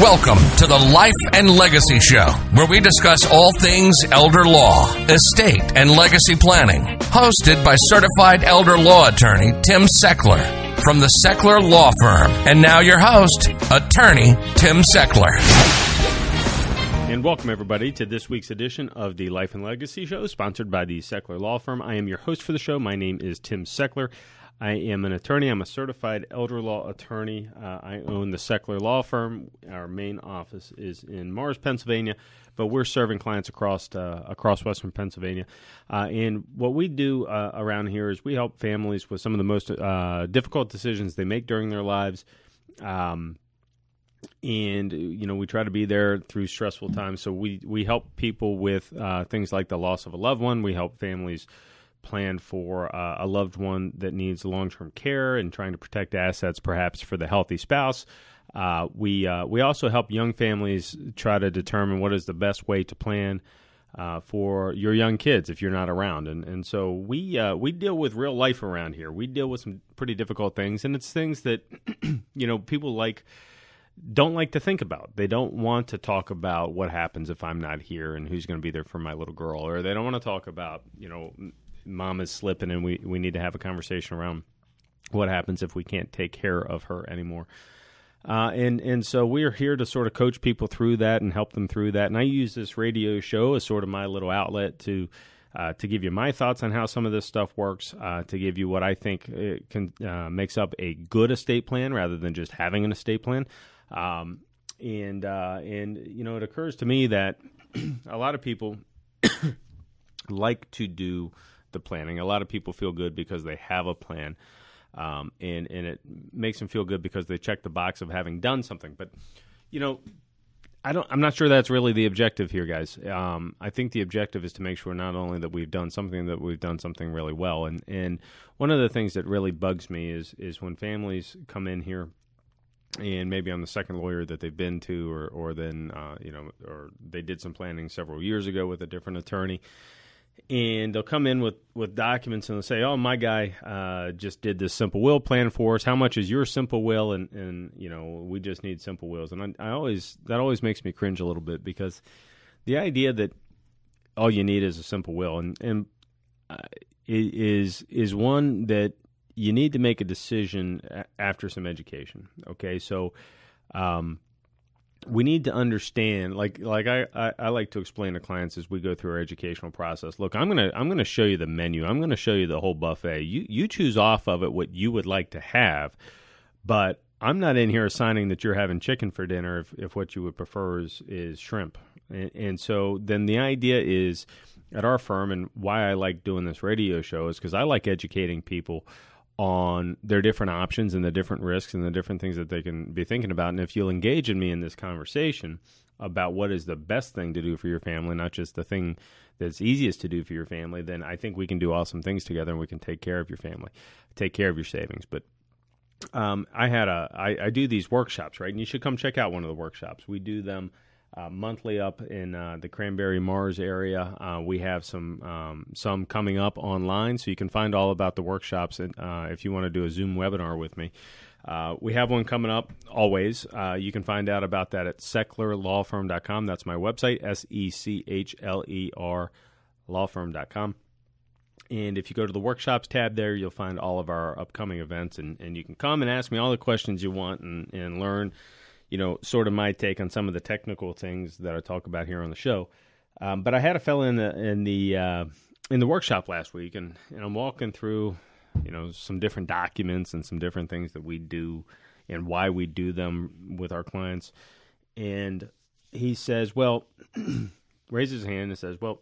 Welcome to the Life and Legacy Show, where we discuss all things elder law, estate, and legacy planning. Hosted by certified elder law attorney Tim Sechler from the Sechler Law Firm. And now your host, attorney Tim Sechler. And welcome, everybody, to this week's edition of the Life and Legacy Show, sponsored by the Sechler Law Firm. I am your host for the show. My name is Tim Sechler. I am an attorney. I'm a certified elder law attorney. Uh, I own the Sechler Law Firm. Our main office is in Mars, Pennsylvania, but we're serving clients across uh, across Western Pennsylvania. Uh, and what we do uh, around here is we help families with some of the most uh, difficult decisions they make during their lives. Um, and you know we try to be there through stressful times. So we we help people with uh, things like the loss of a loved one. We help families plan for uh, a loved one that needs long term care and trying to protect assets, perhaps for the healthy spouse. Uh, we uh, we also help young families try to determine what is the best way to plan uh, for your young kids if you're not around, and and so we uh, we deal with real life around here. We deal with some pretty difficult things, and it's things that you know people like don't like to think about. They don't want to talk about what happens if I'm not here and who's going to be there for my little girl, or they don't want to talk about you know mom is slipping and we, we need to have a conversation around what happens if we can't take care of her anymore. Uh, and and so we're here to sort of coach people through that and help them through that. And I use this radio show as sort of my little outlet to uh, to give you my thoughts on how some of this stuff works, uh, to give you what I think can uh, makes up a good estate plan rather than just having an estate plan. Um, and uh, and you know, it occurs to me that a lot of people like to do the planning. A lot of people feel good because they have a plan, um, and and it makes them feel good because they check the box of having done something. But you know, I don't. I'm not sure that's really the objective here, guys. Um, I think the objective is to make sure not only that we've done something, that we've done something really well. And and one of the things that really bugs me is is when families come in here and maybe I'm the second lawyer that they've been to, or or then uh, you know, or they did some planning several years ago with a different attorney, and they'll come in with, with documents and they'll say, "Oh, my guy uh, just did this simple will plan for us. How much is your simple will?" And and you know, we just need simple wills. And I, I always that always makes me cringe a little bit because the idea that all you need is a simple will and and uh, is is one that you need to make a decision after some education. Okay, so. Um, we need to understand like like I, I, I, like to explain to clients as we go through our educational process. Look i'm gonna i'm gonna show you the menu. I'm gonna show you the whole buffet. You you choose off of it what you would like to have but i'm not in here assigning that you're having chicken for dinner if, if what you would prefer is is shrimp. And, and so then the idea is at our firm and why i like doing this radio show is because i like educating people on their different options and the different risks and the different things that they can be thinking about. And if you'll engage in me in this conversation about what is the best thing to do for your family, not just the thing that's easiest to do for your family, then I think we can do awesome things together and we can take care of your family, take care of your savings. But um, I had a I, I do these workshops, right? And you should come check out one of the workshops. We do them uh, monthly up in uh, the Cranberry Mars area. Uh, we have some um, some coming up online, so you can find all about the workshops and, uh, if you want to do a Zoom webinar with me. Uh, we have one coming up always. Uh, you can find out about that at sechlerlawfirm.com. That's my website, S E C H L E R lawfirm.com. And if you go to the workshops tab there, you'll find all of our upcoming events, and, and you can come and ask me all the questions you want and, and learn you know, sort of my take on some of the technical things that I talk about here on the show. Um, but I had a fellow in the in the uh, in the workshop last week, and, and I'm walking through, you know, some different documents and some different things that we do and why we do them with our clients. And he says, "Well," raises his hand and says, "Well,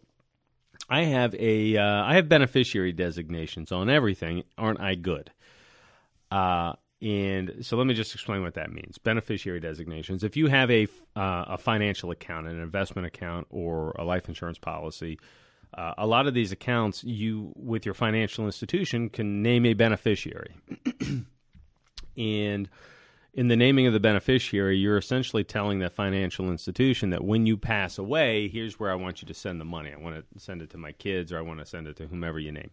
I have a uh, I have beneficiary designations on everything. Aren't I good?" Uh, and so let me just explain what that means. Beneficiary designations. If you have a, uh, a financial account, an investment account, or a life insurance policy, uh, a lot of these accounts, you with your financial institution can name a beneficiary, and in the naming of the beneficiary, you're essentially telling that financial institution that when you pass away, here's where I want you to send the money. I want to send it to my kids, or I want to send it to whomever you name.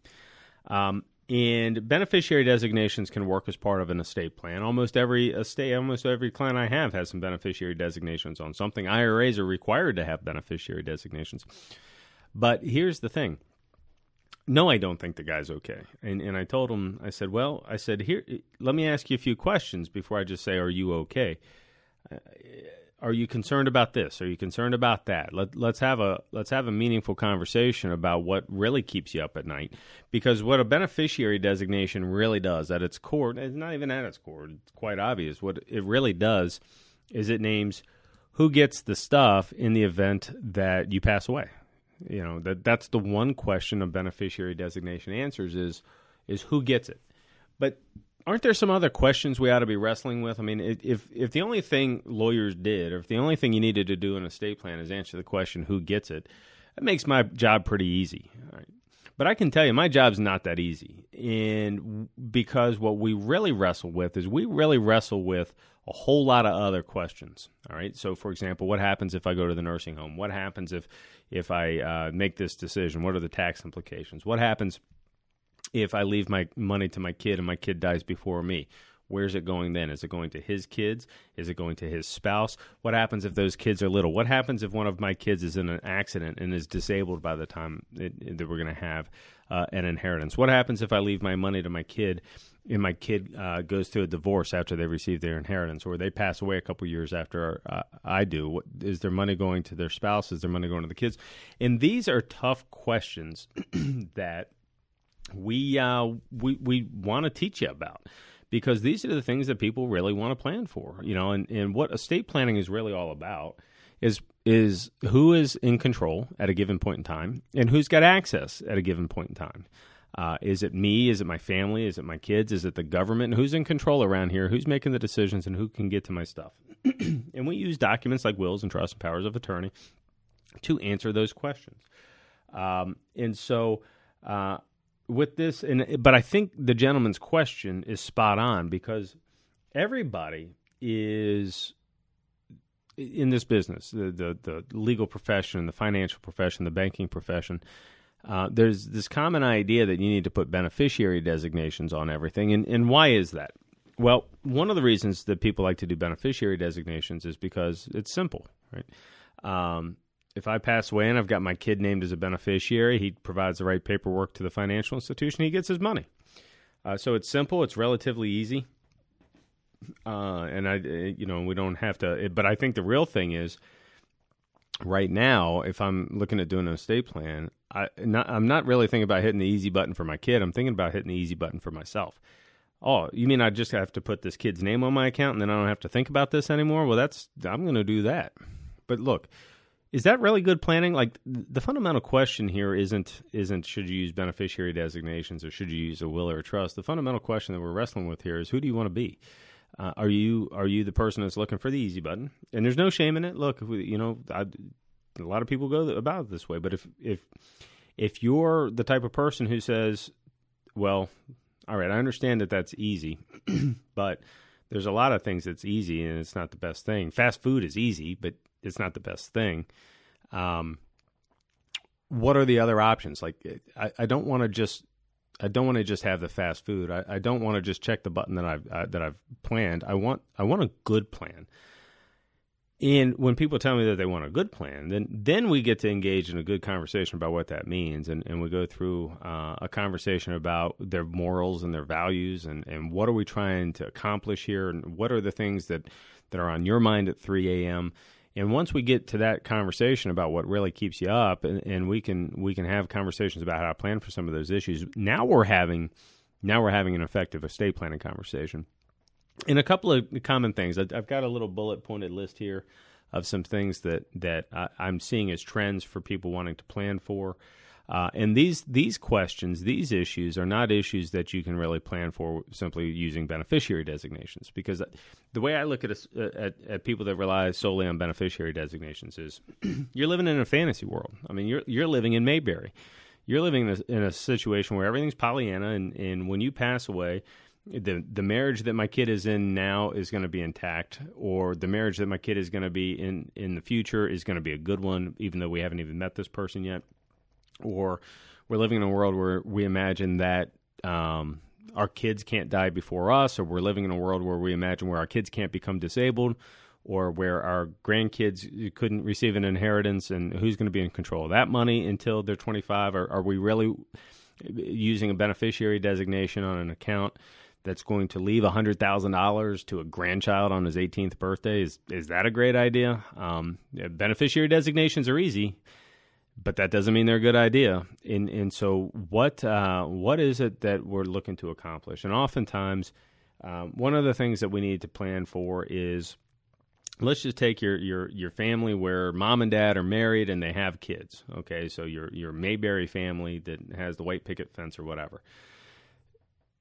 Um, And beneficiary designations can work as part of an estate plan. Almost every estate, almost every client I have has some beneficiary designations on something. IRAs are required to have beneficiary designations. But here's the thing. No, I don't think the guy's okay. And and I told him, I said, well, I said, here, let me ask you a few questions before I just say, are you okay? Uh, are you concerned about this? Are you concerned about that? Let, let's have a let's have a meaningful conversation about what really keeps you up at night. Because what a beneficiary designation really does at its core, it's not even at its core. It's quite obvious. What it really does is it names who gets the stuff in the event that you pass away. You know that that's the one question a beneficiary designation answers is is who gets it. But aren't there some other questions we ought to be wrestling with? I mean, if if the only thing lawyers did, or if the only thing you needed to do in a estate plan is answer the question who gets it, that makes my job pretty easy. Right? But I can tell you, my job's not that easy, and because what we really wrestle with is we really wrestle with a whole lot of other questions. All right. So, for example, what happens if I go to the nursing home? What happens if if I uh, make this decision? What are the tax implications? What happens if I leave my money to my kid and my kid dies before me? Where's it going then? Is it going to his kids? Is it going to his spouse? What happens if those kids are little? What happens if one of my kids is in an accident and is disabled by the time it, that we're going to have uh, an inheritance? What happens if I leave my money to my kid and my kid uh, goes through a divorce after they receive their inheritance, or they pass away a couple years after uh, I do? What, is their money going to their spouse? Is their money going to the kids? And these are tough questions that we uh, we we want to teach you about because these are the things that people really want to plan for. You know, and, and what estate planning is really all about is is who is in control at a given point in time and who's got access at a given point in time. Uh, is it me? Is it my family? Is it my kids? Is it the government? Who's in control around here? Who's making the decisions and who can get to my stuff? and we use documents like wills and trusts and powers of attorney to answer those questions. Um, and so uh, with this, and but I think the gentleman's question is spot on because everybody is in this business, the the, the legal profession, the financial profession, the banking profession. Uh, there's this common idea that you need to put beneficiary designations on everything, and and why is that? Well, one of the reasons that people like to do beneficiary designations is because it's simple, right? Um, if I pass away and I've got my kid named as a beneficiary, he provides the right paperwork to the financial institution, he gets his money. Uh, so it's simple, it's relatively easy. Uh, and I, you know, we don't have to, but I think the real thing is right now, if I'm looking at doing an estate plan, I, not, I'm not really thinking about hitting the easy button for my kid. I'm thinking about hitting the easy button for myself. Oh, you mean I just have to put this kid's name on my account and then I don't have to think about this anymore? Well, that's, I'm going to do that. But look, is that really good planning? Like the fundamental question here isn't isn't should you use beneficiary designations or should you use a will or a trust. The fundamental question that we're wrestling with here is who do you want to be? Uh, are you are you the person that's looking for the easy button? And there's no shame in it. Look, you know, I, a lot of people go about it this way. But if if if you're the type of person who says, "Well, all right, I understand that that's easy, but there's a lot of things that's easy and it's not the best thing. Fast food is easy, but it's not the best thing. Um, what are the other options? Like, I, I don't want to just I don't want to just have the fast food. I, I don't want to just check the button that I've uh, that I've planned. I want I want a good plan. And when people tell me that they want a good plan, then then we get to engage in a good conversation about what that means, and, and we go through uh, a conversation about their morals and their values, and, and what are we trying to accomplish here, and what are the things that, that are on your mind at 3 a.m. And once we get to that conversation about what really keeps you up, and, and we can we can have conversations about how to plan for some of those issues. Now we're having now we're having an effective estate planning conversation. And a couple of common things. I've got a little bullet pointed list here of some things that that I'm seeing as trends for people wanting to plan for. Uh, and these these questions, these issues, are not issues that you can really plan for simply using beneficiary designations. Because the way I look at, a, at, at people that rely solely on beneficiary designations is, you're living in a fantasy world. I mean, you're you're living in Mayberry. You're living in a, in a situation where everything's Pollyanna, and, and when you pass away, the the marriage that my kid is in now is going to be intact, or the marriage that my kid is going to be in in the future is going to be a good one, even though we haven't even met this person yet or we're living in a world where we imagine that um, our kids can't die before us, or we're living in a world where we imagine where our kids can't become disabled, or where our grandkids couldn't receive an inheritance, and who's going to be in control of that money until they're 25? Or are we really using a beneficiary designation on an account that's going to leave $100,000 to a grandchild on his 18th birthday? Is, is that a great idea? Um, beneficiary designations are easy but that doesn't mean they're a good idea. And and so what uh, what is it that we're looking to accomplish? And oftentimes, um, one of the things that we need to plan for is let's just take your your your family where mom and dad are married and they have kids. Okay, so your your Mayberry family that has the white picket fence or whatever.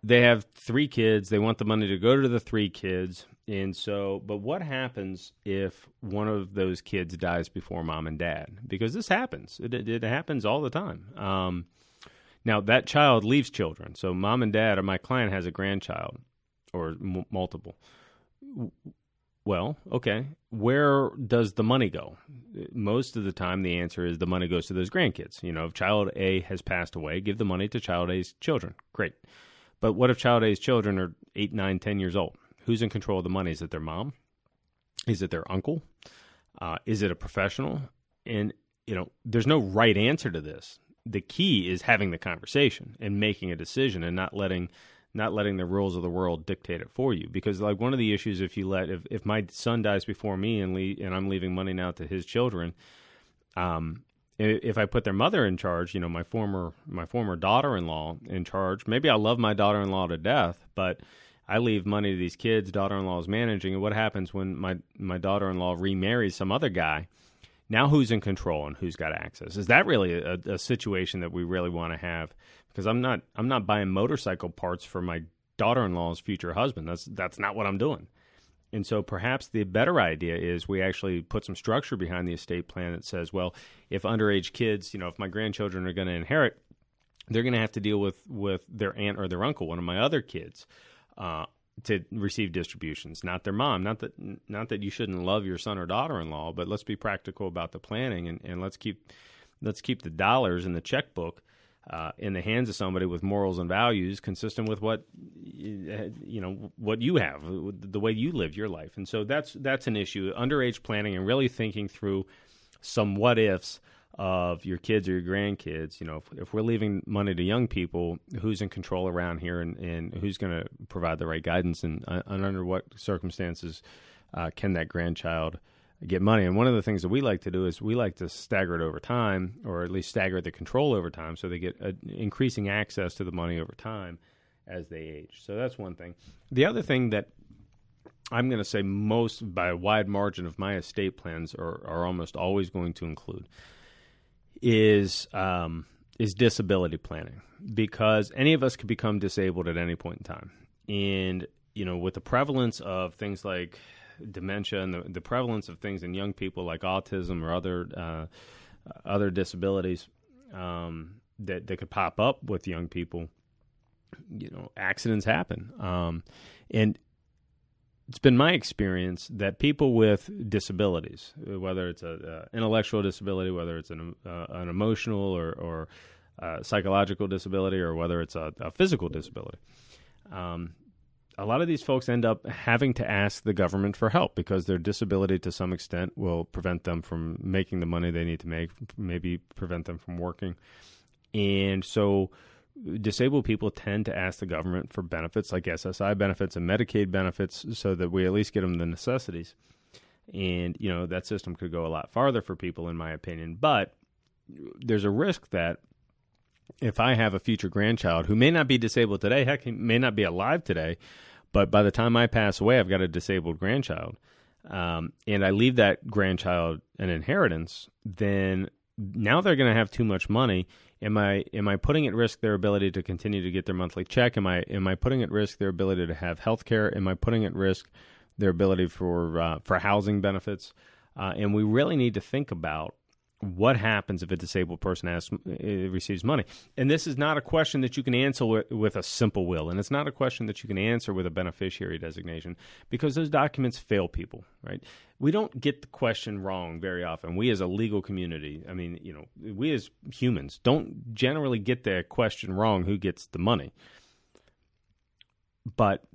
They have three kids. They want the money to go to the three kids. And so, but what happens if one of those kids dies before mom and dad? Because this happens. It, it, happens all the time. Um, now, that child leaves children. So, mom and dad, or my client has a grandchild or m- multiple. Well, okay. Where does the money go? Most of the time, the answer is the money goes to those grandkids. You know, if child A has passed away, give the money to child A's children. Great. But what if child A's children are eight, nine, ten years old? Who's in control of the money? Is it their mom? Is it their uncle? Uh, is it a professional? And you know, there's no right answer to this. The key is having the conversation and making a decision, and not letting not letting the rules of the world dictate it for you. Because like one of the issues, if you let if, if my son dies before me and le- and I'm leaving money now to his children, um, if I put their mother in charge, you know, my former my former daughter-in-law in charge, maybe I love my daughter-in-law to death, but I leave money to these kids. Daughter-in-law is managing, and what happens when my my daughter-in-law remarries some other guy? Now who's in control and who's got access? Is that really a, a situation that we really want to have? Because I'm not I'm not buying motorcycle parts for my daughter-in-law's future husband. That's that's not what I'm doing. And so perhaps the better idea is we actually put some structure behind the estate plan that says, well, if underage kids, you know, if my grandchildren are going to inherit, they're going to have to deal with with their aunt or their uncle, one of my other kids uh, to receive distributions, not their mom. Not that not that you shouldn't love your son or daughter-in-law, but let's be practical about the planning and, and let's keep let's keep the dollars in the checkbook uh, in the hands of somebody with morals and values consistent with what you know what you have, the way you live your life. And so that's that's an issue. Underage planning and really thinking through some what ifs of your kids or your grandkids. You know, if, if we're leaving money to young people, who's in control around here, and, and who's going to provide the right guidance, and, uh, and under what circumstances uh, can that grandchild get money? And one of the things that we like to do is we like to stagger it over time, or at least stagger the control over time, so they get increasing access to the money over time as they age. So that's one thing. The other thing that I'm going to say most by a wide margin of my estate plans are, are almost always going to include is um, is disability planning because any of us could become disabled at any point in time, and you know with the prevalence of things like dementia and the, the prevalence of things in young people like autism or other uh, other disabilities um, that that could pop up with young people, you know, accidents happen, um, and it's been my experience that people with disabilities, whether it's an intellectual disability, whether it's an, uh, an emotional or, or uh, psychological disability, or whether it's a, a physical disability, um, a lot of these folks end up having to ask the government for help because their disability, to some extent, will prevent them from making the money they need to make, maybe prevent them from working. And so, disabled people tend to ask the government for benefits like SSI benefits and Medicaid benefits so that we at least get them the necessities. And, you know, that system could go a lot farther for people, in my opinion. But there's a risk that if I have a future grandchild who may not be disabled today, heck, he may not be alive today, but by the time I pass away, I've got a disabled grandchild, um, and I leave that grandchild an inheritance, then now they're going to have too much money am I am I putting at risk their ability to continue to get their monthly check? Am I am I putting at risk their ability to have health care? Am I putting at risk their ability for uh, for housing benefits? Uh, and we really need to think about what happens if a disabled person has, uh, receives money? And this is not a question that you can answer with, a simple will, and it's not a question that you can answer with a beneficiary designation because those documents fail people, right? We don't get the question wrong very often. We as a legal community, I mean, you know, we as humans don't generally get the question wrong who gets the money. but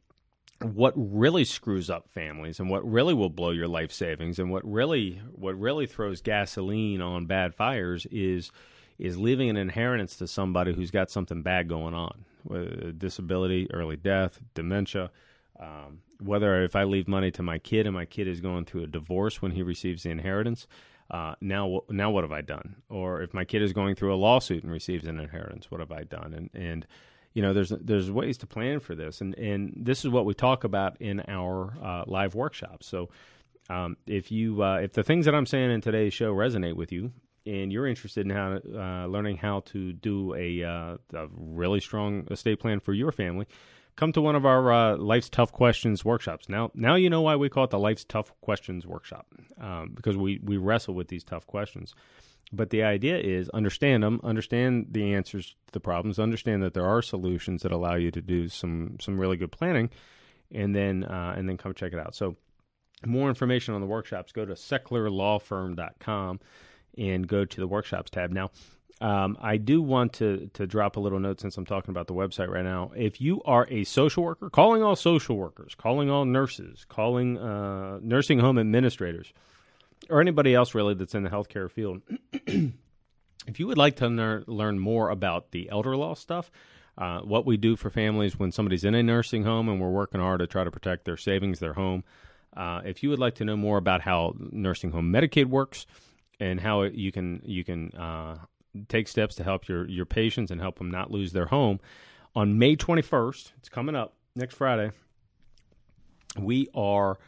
what really screws up families and what really will blow your life savings and what really what really throws gasoline on bad fires is is leaving an inheritance to somebody who's got something bad going on, whether disability, early death, dementia. Um, whether if I leave money to my kid and my kid is going through a divorce when he receives the inheritance, uh, now now what have I done? Or if my kid is going through a lawsuit and receives an inheritance, what have I done? And and you know, there's there's ways to plan for this, and and this is what we talk about in our uh, live workshops. So. Um, if you uh, if the things that I'm saying in today's show resonate with you, and you're interested in how uh, learning how to do a, uh, a, really strong estate plan for your family, come to one of our uh, Life's Tough Questions workshops. Now, now you know why we call it the Life's Tough Questions workshop um, because we we wrestle with these tough questions. But the idea is understand them, understand the answers to the problems, understand that there are solutions that allow you to do some some really good planning, and then uh, and then come check it out. So, more information on the workshops, go to sechlerlawfirm.com and go to the workshops tab. Now, um, I do want to to drop a little note since I'm talking about the website right now. If you are a social worker, calling all social workers, calling all nurses, calling uh, nursing home administrators, or anybody else really that's in the healthcare field, if you would like to ner- learn more about the elder law stuff, uh, what we do for families when somebody's in a nursing home and we're working hard to try to protect their savings, their home. Uh, if you would like to know more about how nursing home Medicaid works, and how you can you can uh, take steps to help your your patients and help them not lose their home. On May 21st, it's coming up next Friday. We are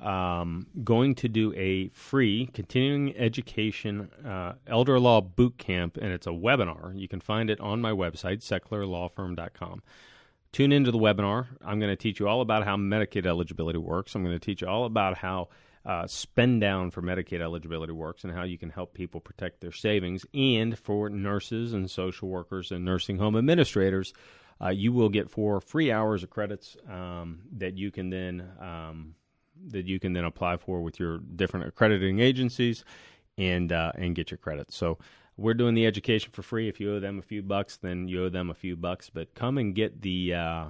um, going to do a free continuing education uh, elder law boot camp, and it's a webinar. You can find it on my website, sechlerlawfirm.com. Tune into the webinar. I'm going to teach you all about how Medicaid eligibility works. I'm going to teach you all about how uh, spend down for Medicaid eligibility works and how you can help people protect their savings. And for nurses and social workers and nursing home administrators, uh, you will get four free hours of credits um, that you can then um, that you can then apply for with your different accrediting agencies and uh, and get your credits. So we're doing the education for free. If you owe them a few bucks, then you owe them a few bucks. But come and get the uh,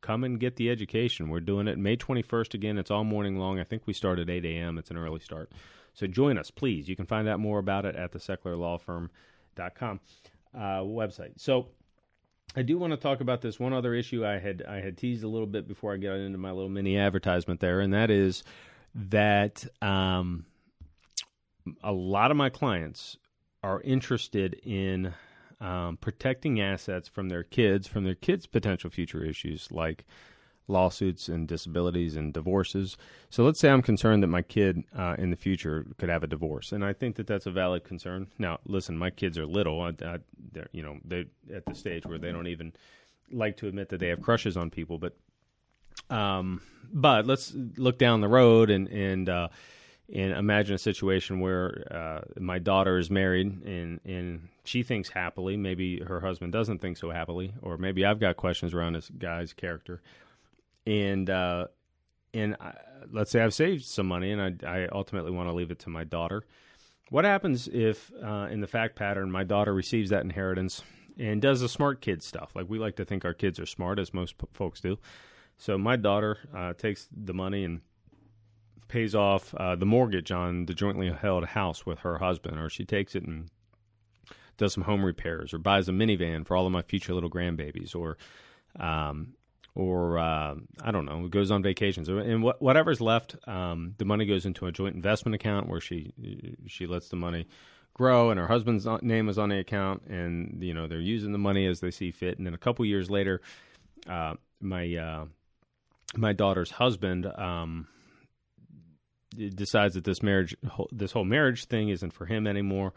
come and get the education. We're doing it May 21st again. It's all morning long. I think we start at 8 a.m. It's an early start. So join us, please. You can find out more about it at the sechlerlawfirm.com uh, website. So I do want to talk about this one other issue I had I had teased a little bit before I got into my little mini advertisement there, and that is that um, a lot of my clients are interested in um, protecting assets from their kids, from their kids' potential future issues like lawsuits and disabilities and divorces. So let's say I'm concerned that my kid uh, in the future could have a divorce, and I think that that's a valid concern. Now, listen, my kids are little. I, I, they're, you know, they're at the stage where they don't even like to admit that they have crushes on people, but um, but let's look down the road and and uh, and imagine a situation where uh, my daughter is married and and she thinks happily. Maybe her husband doesn't think so happily, or maybe I've got questions around this guy's character. And uh, and I, let's say I've saved some money, and I, I ultimately want to leave it to my daughter. What happens if, uh, in the fact pattern, my daughter receives that inheritance and does the smart kid stuff? Like we like to think our kids are smart, as most p- folks do. So my daughter uh, takes the money and pays off uh, the mortgage on the jointly held house with her husband, or she takes it and does some home repairs, or buys a minivan for all of my future little grandbabies, or um, or uh, I don't know, goes on vacations, and wh- whatever's left, um, the money goes into a joint investment account where she she lets the money grow, and her husband's name is on the account, and you know they're using the money as they see fit, and then a couple years later, uh, my uh, my daughter's husband. Um, decides that this marriage, this whole marriage thing, isn't for him anymore,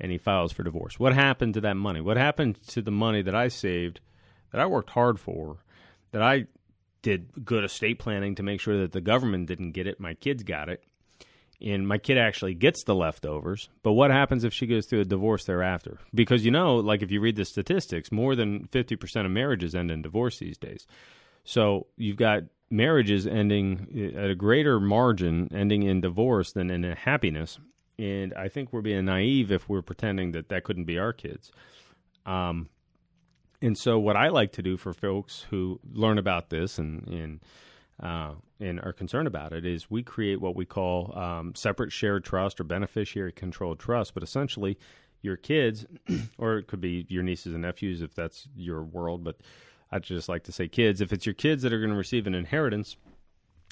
and he files for divorce. What happened to that money? What happened to the money that I saved, that I worked hard for, that I did good estate planning to make sure that the government didn't get it, my kids got it, and my kid actually gets the leftovers. But what happens if she goes through a divorce thereafter? Because you know, like if you read the statistics, more than 50% of marriages end in divorce these days. So you've got marriages ending at a greater margin ending in divorce than in happiness. And I think we're being naive if we're pretending that that couldn't be our kids. Um, and so, what I like to do for folks who learn about this and and uh, and are concerned about it is we create what we call um, separate shared trust or beneficiary controlled trust. But essentially, your kids, or it could be your nieces and nephews if that's your world. But I just like to say kids. If it's your kids that are going to receive an inheritance,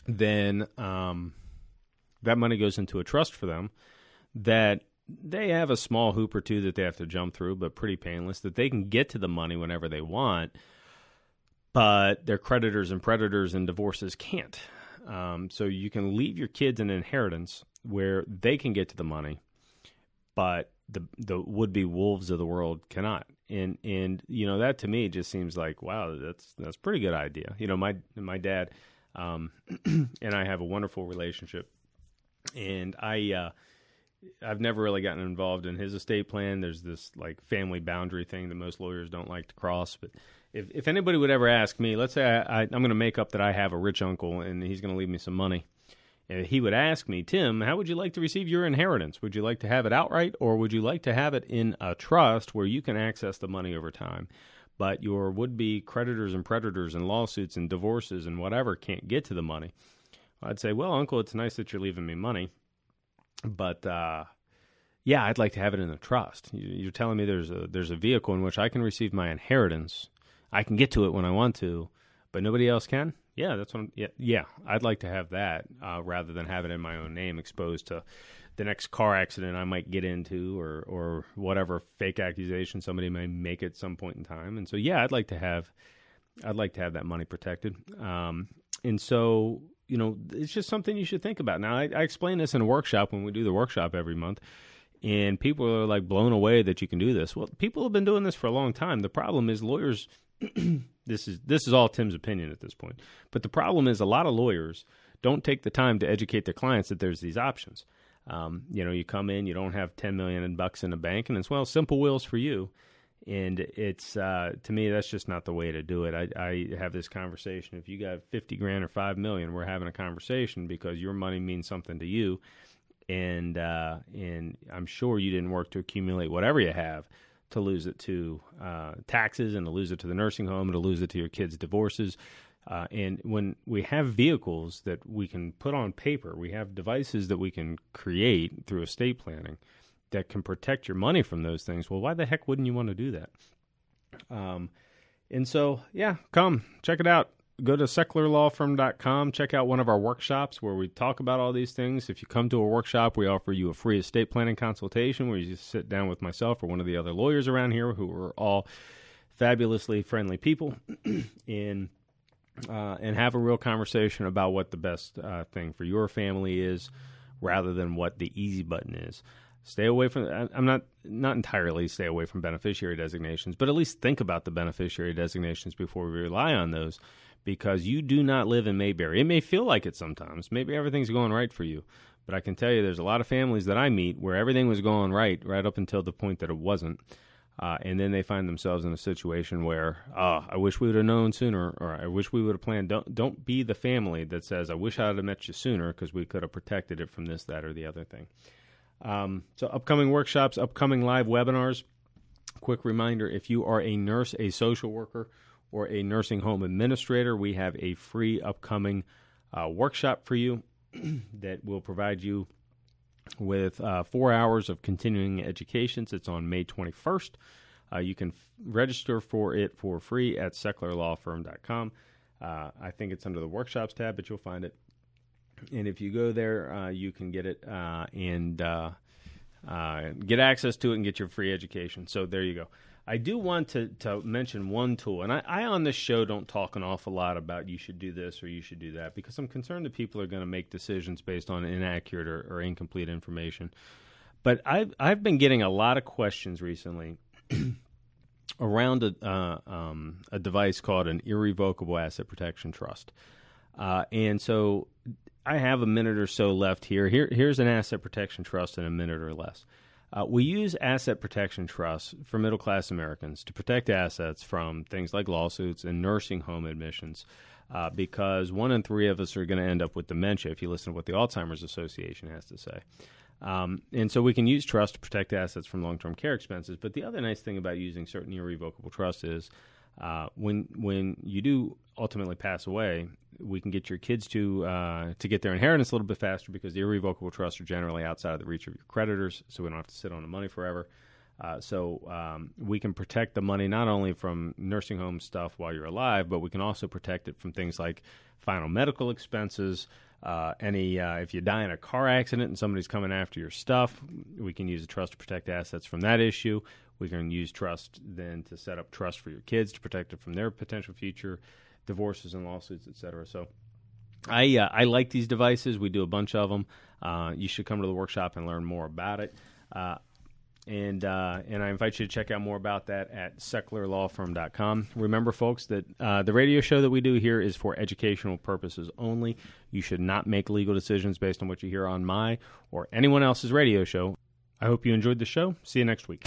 then um, that money goes into a trust for them that they have a small hoop or two that they have to jump through, but pretty painless, that they can get to the money whenever they want, but their creditors and predators and divorces can't. Um, so you can leave your kids an inheritance where they can get to the money, but the the would be wolves of the world cannot. And and you know that to me just seems like wow that's that's a pretty good idea. You know my my dad um, and I have a wonderful relationship, and I. Uh, I've never really gotten involved in his estate plan. There's this like family boundary thing that most lawyers don't like to cross. But if if anybody would ever ask me, let's say I, am going to make up that I have a rich uncle and he's going to leave me some money, and he would ask me, Tim, how would you like to receive your inheritance? Would you like to have it outright, or would you like to have it in a trust where you can access the money over time? But your would be creditors and predators and lawsuits and divorces and whatever can't get to the money. I'd say, well, uncle, it's nice that you're leaving me money but uh, yeah, I'd like to have it in a trust. You're telling me there's a there's a vehicle in which I can receive my inheritance. I can get to it when I want to, but nobody else can. Yeah, that's what. I'm, yeah, yeah, I'd like to have that uh, rather than have it in my own name, exposed to the next car accident I might get into, or or whatever fake accusation somebody may make at some point in time. And so, yeah, I'd like to have, I'd like to have that money protected. Um, and so you know, it's just something you should think about. Now, I, I explain this in a workshop when we do the workshop every month, and people are like blown away that you can do this. Well, people have been doing this for a long time. The problem is lawyers. this is this is all Tim's opinion at this point, but the problem is a lot of lawyers don't take the time to educate their clients that there's these options. Um, you know, you come in, you don't have ten million bucks in the bank, and it's well, simple wills for you and it's uh, to me that's just not the way to do it. I, I have this conversation. If you got fifty grand or five million, we're having a conversation because your money means something to you, and uh, and I'm sure you didn't work to accumulate whatever you have to lose it to uh, taxes and to lose it to the nursing home and to lose it to your kids' divorces. Uh, and when we have vehicles that we can put on paper, we have devices that we can create through estate planning that can protect your money from those things, well, why the heck wouldn't you want to do that? Um, and so, yeah, come check it out. Go to sechlerlawfirm.com. Check out one of our workshops where we talk about all these things. If you come to a workshop, we offer you a free estate planning consultation where you just sit down with myself or one of the other lawyers around here who are all fabulously friendly people and uh, and have a real conversation about what the best uh, thing for your family is rather than what the easy button is stay away from i'm not not entirely stay away from beneficiary designations but at least think about the beneficiary designations before we rely on those because you do not live in mayberry it may feel like it sometimes maybe everything's going right for you but i can tell you there's a lot of families that i meet where everything was going right right up until the point that it wasn't uh, and then they find themselves in a situation where, oh, I wish we would have known sooner, or I wish we would have planned. Don't don't be the family that says, I wish I'd have met you sooner because we could have protected it from this, that, or the other thing. Um, so, upcoming workshops, upcoming live webinars. Quick reminder if you are a nurse, a social worker, or a nursing home administrator, we have a free upcoming uh, workshop for you that will provide you with uh, four hours of continuing education. It's on May 21st. Uh, you can f- register for it for free at sechlerlawfirm.com. Uh, I think it's under the workshops tab, but you'll find it and if you go there, uh, you can get it uh, and uh, uh, get access to it and get your free education. So there you go. I do want to, to mention one tool, and I, I on this show don't talk an awful lot about you should do this or you should do that because I'm concerned that people are going to make decisions based on inaccurate or, or incomplete information. But I've I've been getting a lot of questions recently around a uh, um, a device called an irrevocable asset protection trust. Uh, and so I have a minute or so left here. Here, here's an asset protection trust in a minute or less. Uh, we use asset protection trusts for middle class Americans to protect assets from things like lawsuits and nursing home admissions. Uh, because one in three of us are going to end up with dementia if you listen to what the Alzheimer's Association has to say. Um, and so we can use trust to protect assets from long term care expenses. But the other nice thing about using certain irrevocable trusts is uh, when when you do ultimately pass away, we can get your kids to uh, to get their inheritance a little bit faster because the irrevocable trusts are generally outside of the reach of your creditors, so we don't have to sit on the money forever. Uh, so um, we can protect the money not only from nursing home stuff while you're alive, but we can also protect it from things like final medical expenses. Uh, any uh, if you die in a car accident and somebody's coming after your stuff, we can use a trust to protect assets from that issue. We can use trust then to set up trust for your kids to protect it from their potential future divorces and lawsuits, et cetera. So. I uh, I like these devices. We do a bunch of them. Uh, you should come to the workshop and learn more about it. Uh, and uh, and I invite you to check out more about that at sechlerlawfirm.com. Remember, folks, that uh, the radio show that we do here is for educational purposes only. You should not make legal decisions based on what you hear on my or anyone else's radio show. I hope you enjoyed the show. See you next week.